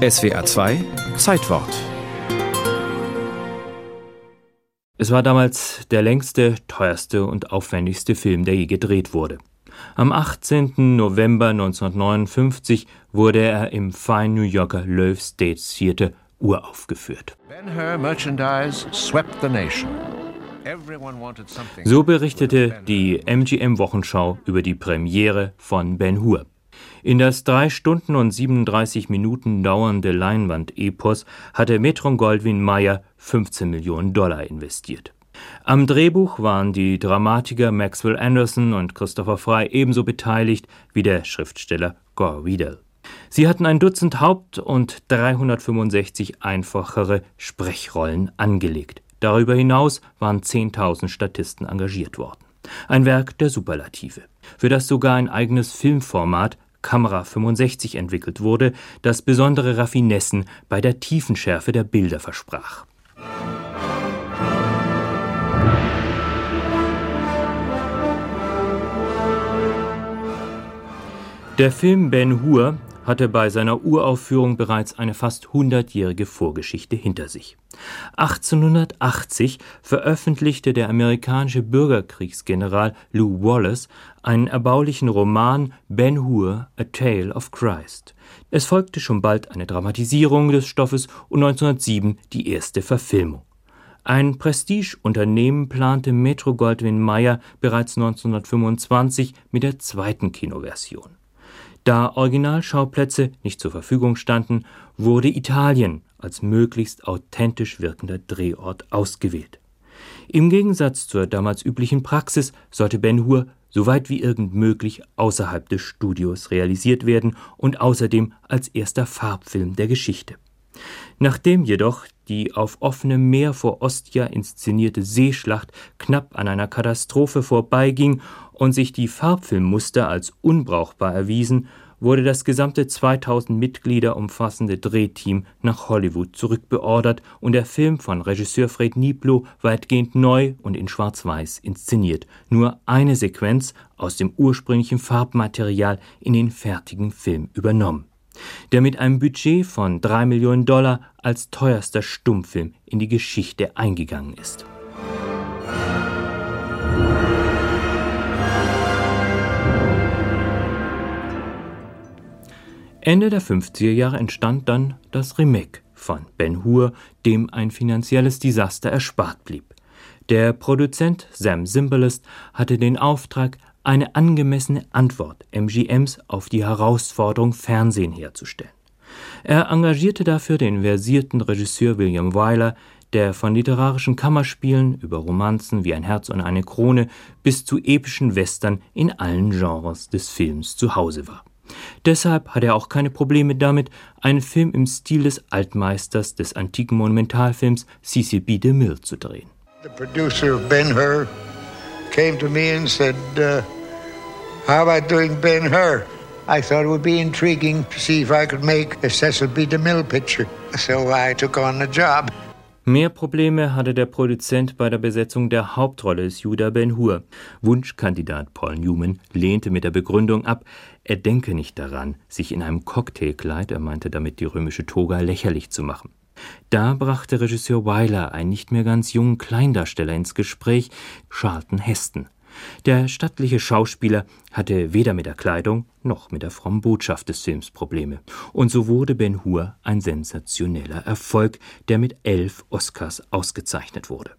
SWA 2 Zeitwort. Es war damals der längste, teuerste und aufwendigste Film, der je gedreht wurde. Am 18. November 1959 wurde er im Fine New Yorker Loew State Theater uraufgeführt. Ben-Hur merchandise swept the nation. So berichtete die MGM Wochenschau über die Premiere von Ben Hur. In das drei Stunden und 37 Minuten dauernde Leinwand-Epos hatte Metron Goldwyn Mayer 15 Millionen Dollar investiert. Am Drehbuch waren die Dramatiker Maxwell Anderson und Christopher Fry ebenso beteiligt wie der Schriftsteller Gore Vidal. Sie hatten ein Dutzend Haupt- und 365 einfachere Sprechrollen angelegt. Darüber hinaus waren 10.000 Statisten engagiert worden. Ein Werk der Superlative, für das sogar ein eigenes Filmformat Kamera 65 entwickelt wurde, das besondere Raffinessen bei der Tiefenschärfe der Bilder versprach. Der Film Ben Hur hatte bei seiner Uraufführung bereits eine fast hundertjährige Vorgeschichte hinter sich. 1880 veröffentlichte der amerikanische Bürgerkriegsgeneral Lew Wallace einen erbaulichen Roman Ben Hur, A Tale of Christ. Es folgte schon bald eine Dramatisierung des Stoffes und 1907 die erste Verfilmung. Ein Prestigeunternehmen plante Metro Goldwyn Mayer bereits 1925 mit der zweiten Kinoversion. Da Originalschauplätze nicht zur Verfügung standen, wurde Italien als möglichst authentisch wirkender Drehort ausgewählt. Im Gegensatz zur damals üblichen Praxis sollte Ben Hur so weit wie irgend möglich außerhalb des Studios realisiert werden und außerdem als erster Farbfilm der Geschichte. Nachdem jedoch die auf offenem Meer vor Ostia inszenierte Seeschlacht knapp an einer Katastrophe vorbeiging und sich die Farbfilmmuster als unbrauchbar erwiesen, wurde das gesamte 2000 Mitglieder umfassende Drehteam nach Hollywood zurückbeordert und der Film von Regisseur Fred Niblo weitgehend neu und in Schwarz-Weiß inszeniert. Nur eine Sequenz aus dem ursprünglichen Farbmaterial in den fertigen Film übernommen der mit einem Budget von drei Millionen Dollar als teuerster Stummfilm in die Geschichte eingegangen ist. Ende der 50er Jahre entstand dann das Remake von Ben Hur, dem ein finanzielles Desaster erspart blieb. Der Produzent Sam Zimbalist hatte den Auftrag, eine angemessene Antwort MGMs auf die Herausforderung Fernsehen herzustellen. Er engagierte dafür den versierten Regisseur William Wyler, der von literarischen Kammerspielen über Romanzen wie Ein Herz und eine Krone bis zu epischen Western in allen Genres des Films zu Hause war. Deshalb hat er auch keine Probleme damit, einen Film im Stil des Altmeisters des antiken Monumentalfilms Cecil B. DeMille zu drehen. The producer of Ben-Hur came to me and said, uh, how about doing Ben-Hur? I thought it would be intriguing to see if I could make a Cecil B. DeMille picture. So I took on the job. Mehr Probleme hatte der Produzent bei der Besetzung der Hauptrolle des Judah Ben-Hur. Wunschkandidat Paul Newman lehnte mit der Begründung ab, er denke nicht daran, sich in einem Cocktailkleid, er meinte damit die römische Toga, lächerlich zu machen. Da brachte Regisseur Weiler einen nicht mehr ganz jungen Kleindarsteller ins Gespräch, Charlton Heston. Der stattliche Schauspieler hatte weder mit der Kleidung noch mit der frommen Botschaft des Films Probleme. Und so wurde Ben Hur ein sensationeller Erfolg, der mit elf Oscars ausgezeichnet wurde